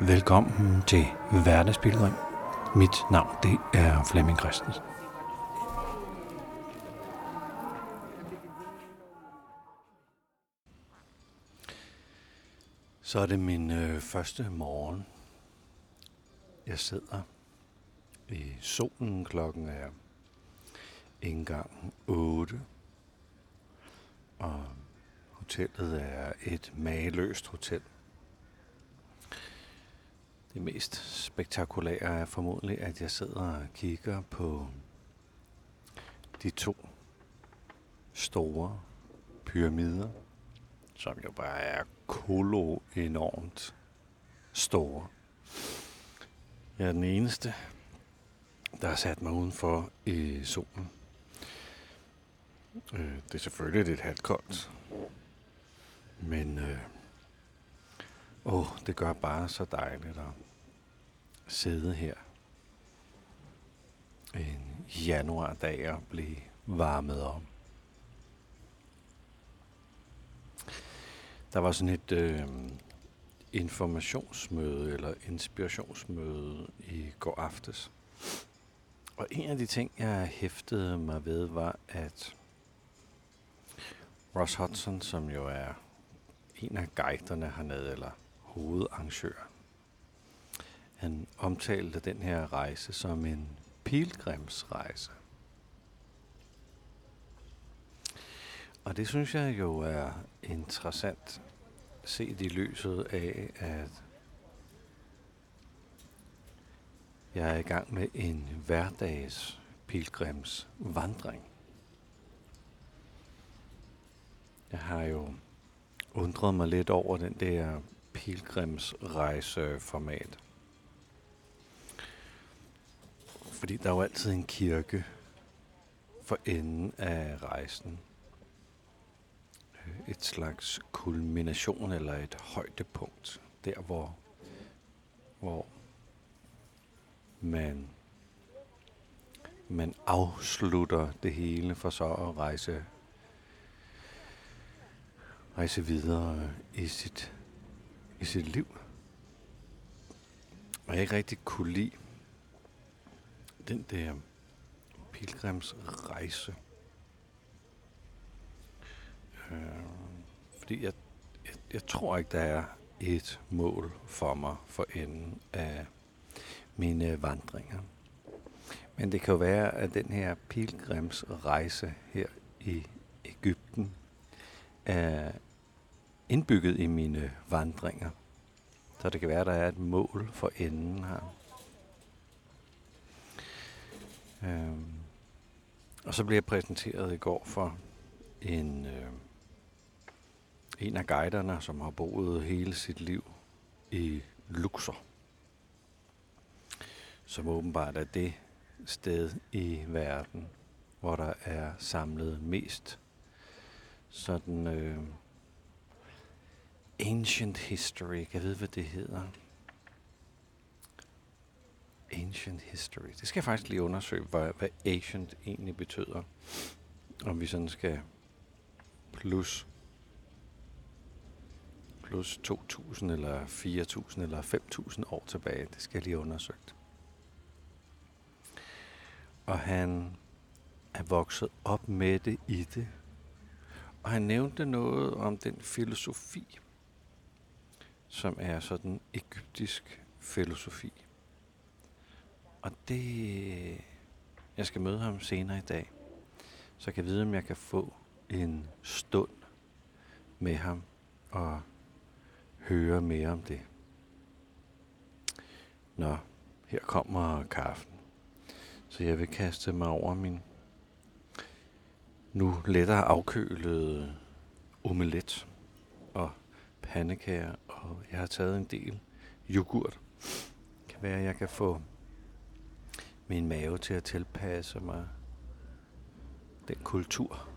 Velkommen til Hverdagsbilledring. Mit navn det er Flemming Christensen. Så er det min øh, første morgen. Jeg sidder i solen. Klokken er ikke engang 8. Og hotellet er et mageløst hotel. Det mest spektakulære er formodentlig, at jeg sidder og kigger på de to store pyramider, som jo bare er kolo enormt store. Jeg er den eneste, der har sat mig udenfor i solen. Øh, det er selvfølgelig lidt halvt koldt, men øh, åh, det gør bare så dejligt at sidde her en januardag og blive varmet om. Der var sådan et øh, informationsmøde eller inspirationsmøde i går aftes. Og en af de ting, jeg hæftede mig ved, var, at Ross Hudson, som jo er en af guiderne hernede, eller hovedarrangør, han omtalte den her rejse som en pilgrimsrejse. Og det synes jeg jo er interessant set i lyset af, at jeg er i gang med en hverdags pilgrimsvandring. Jeg har jo undret mig lidt over den der pilgrimsrejseformat. Fordi der er jo altid en kirke for enden af rejsen. Øh, et slags kulmination eller et højdepunkt. Der hvor, hvor man, man afslutter det hele for så at rejse, rejse videre i sit, i sit liv. Og jeg ikke rigtig kunne lide den der pilgrimsrejse. Øh, fordi jeg, jeg, jeg tror ikke, der er et mål for mig for enden af mine vandringer. Men det kan jo være, at den her pilgrimsrejse her i Ægypten er indbygget i mine vandringer. Så det kan være, at der er et mål for enden her. Øhm, og så blev jeg præsenteret i går for en, øh, en af guiderne, som har boet hele sit liv i Luxor. Som åbenbart er det sted i verden, hvor der er samlet mest sådan øh, ancient history. Kan jeg vide, hvad det hedder? Ancient history. Det skal jeg faktisk lige undersøge, hvad, hvad ancient egentlig betyder. Om vi sådan skal plus plus 2.000 eller 4.000 eller 5.000 år tilbage. Det skal jeg lige undersøge. Og han er vokset op med det i det. Og han nævnte noget om den filosofi, som er sådan egyptisk filosofi. Og det... Jeg skal møde ham senere i dag, så jeg kan vide, om jeg kan få en stund med ham og høre mere om det. Nå, her kommer kaffen. Så jeg vil kaste mig over min nu lettere afkølede omelet og pandekager, og jeg har taget en del yoghurt. Det kan være, at jeg kan få min mave til at tilpasse mig den kultur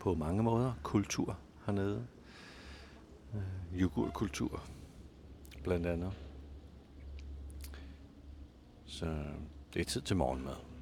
på mange måder. Kultur hernede. Øh, yoghurtkultur blandt andet. Så det er tid til morgenmad.